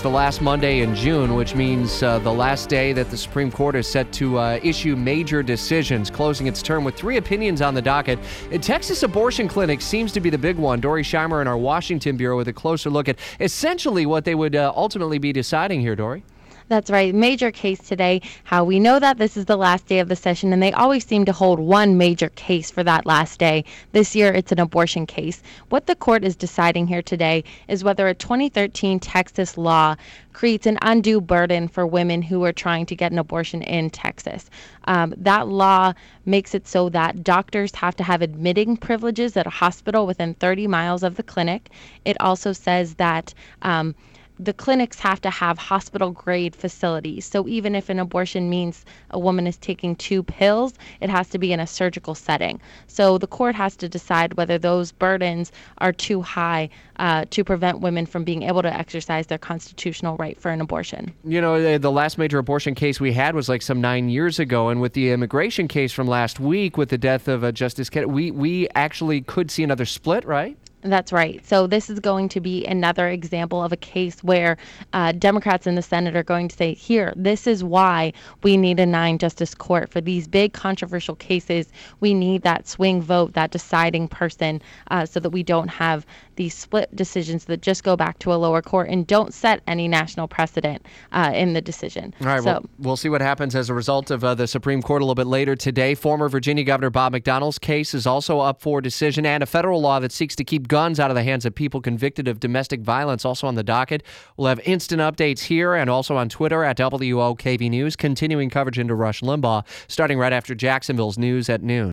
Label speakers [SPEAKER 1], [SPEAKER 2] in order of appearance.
[SPEAKER 1] It's the last Monday in June, which means uh, the last day that the Supreme Court is set to uh, issue major decisions, closing its term with three opinions on the docket. A Texas abortion clinic seems to be the big one. Dorey Scheimer in our Washington Bureau with a closer look at essentially what they would uh, ultimately be deciding here, Dorey.
[SPEAKER 2] That's right. Major case today. How we know that this is the last day of the session, and they always seem to hold one major case for that last day. This year, it's an abortion case. What the court is deciding here today is whether a 2013 Texas law creates an undue burden for women who are trying to get an abortion in Texas. Um, that law makes it so that doctors have to have admitting privileges at a hospital within 30 miles of the clinic. It also says that. Um, the clinics have to have hospital grade facilities. So even if an abortion means a woman is taking two pills, it has to be in a surgical setting. So the court has to decide whether those burdens are too high uh, to prevent women from being able to exercise their constitutional right for an abortion.
[SPEAKER 1] You know, the last major abortion case we had was like some nine years ago, and with the immigration case from last week, with the death of uh, Justice Kennedy, we we actually could see another split, right?
[SPEAKER 2] That's right. So this is going to be another example of a case where uh, Democrats in the Senate are going to say, here, this is why we need a nine justice court for these big controversial cases. We need that swing vote, that deciding person, uh, so that we don't have these split decisions that just go back to a lower court and don't set any national precedent uh, in the decision.
[SPEAKER 1] All right. So, well, we'll see what happens as a result of uh, the Supreme Court a little bit later today. Former Virginia Governor Bob McDonnell's case is also up for decision, and a federal law that seeks to keep guns out of the hands of people convicted of domestic violence also on the docket. We'll have instant updates here and also on Twitter at WOKV News, continuing coverage into Rush Limbaugh, starting right after Jacksonville's news at noon.